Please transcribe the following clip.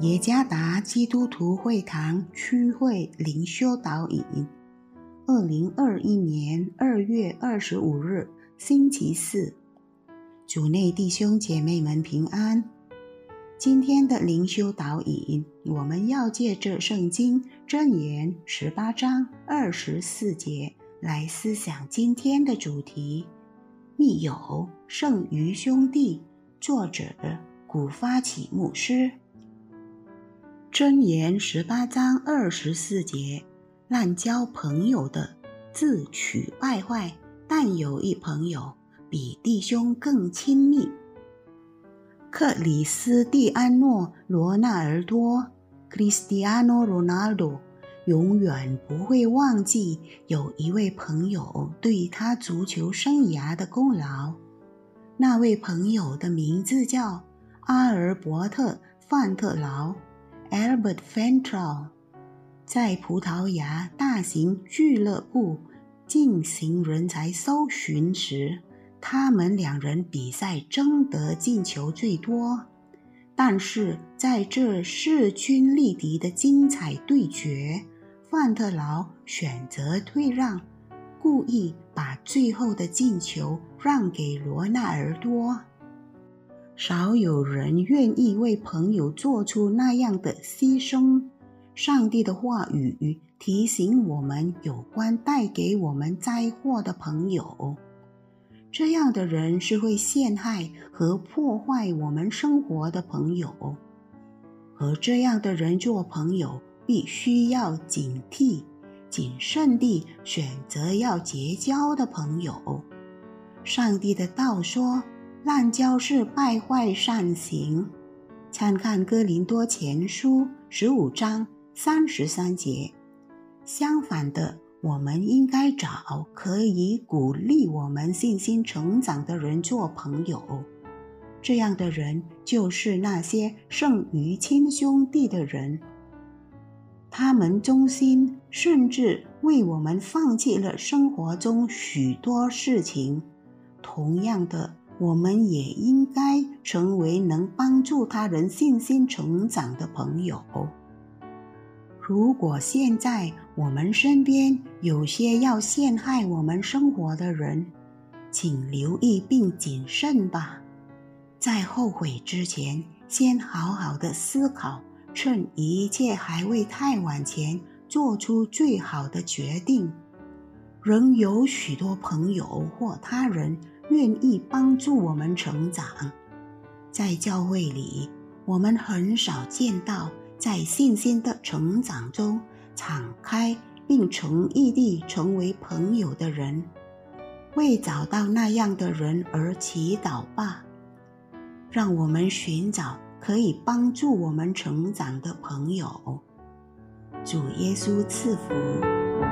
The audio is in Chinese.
耶加达基督徒会堂区会灵修导引，二零二一年二月二十五日，星期四，主内弟兄姐妹们平安。今天的灵修导引，我们要借着圣经箴言十八章二十四节来思想今天的主题：密友胜于兄弟。作者古发起牧师。箴言十八章二十四节：滥交朋友的，自取败坏；但有一朋友比弟兄更亲密。克里斯蒂安诺·罗纳尔多 （Cristiano Ronaldo） 永远不会忘记有一位朋友对他足球生涯的功劳。那位朋友的名字叫阿尔伯特·范特劳。Albert f e n t r a l 在葡萄牙大型俱乐部进行人才搜寻时，他们两人比赛争得进球最多。但是在这势均力敌的精彩对决，范特劳选择退让，故意把最后的进球让给罗纳尔多。少有人愿意为朋友做出那样的牺牲。上帝的话语提醒我们有关带给我们灾祸的朋友。这样的人是会陷害和破坏我们生活的朋友。和这样的人做朋友，必须要警惕、谨慎地选择要结交的朋友。上帝的道说。滥交是败坏善行，参看《哥林多前书》十五章三十三节。相反的，我们应该找可以鼓励我们信心成长的人做朋友。这样的人就是那些胜于亲兄弟的人，他们忠心，甚至为我们放弃了生活中许多事情。同样的。我们也应该成为能帮助他人信心成长的朋友。如果现在我们身边有些要陷害我们生活的人，请留意并谨慎吧。在后悔之前，先好好的思考，趁一切还未太晚前，做出最好的决定。仍有许多朋友或他人。愿意帮助我们成长，在教会里，我们很少见到在信心的成长中敞开并诚意地成为朋友的人。为找到那样的人而祈祷吧，让我们寻找可以帮助我们成长的朋友。主耶稣赐福。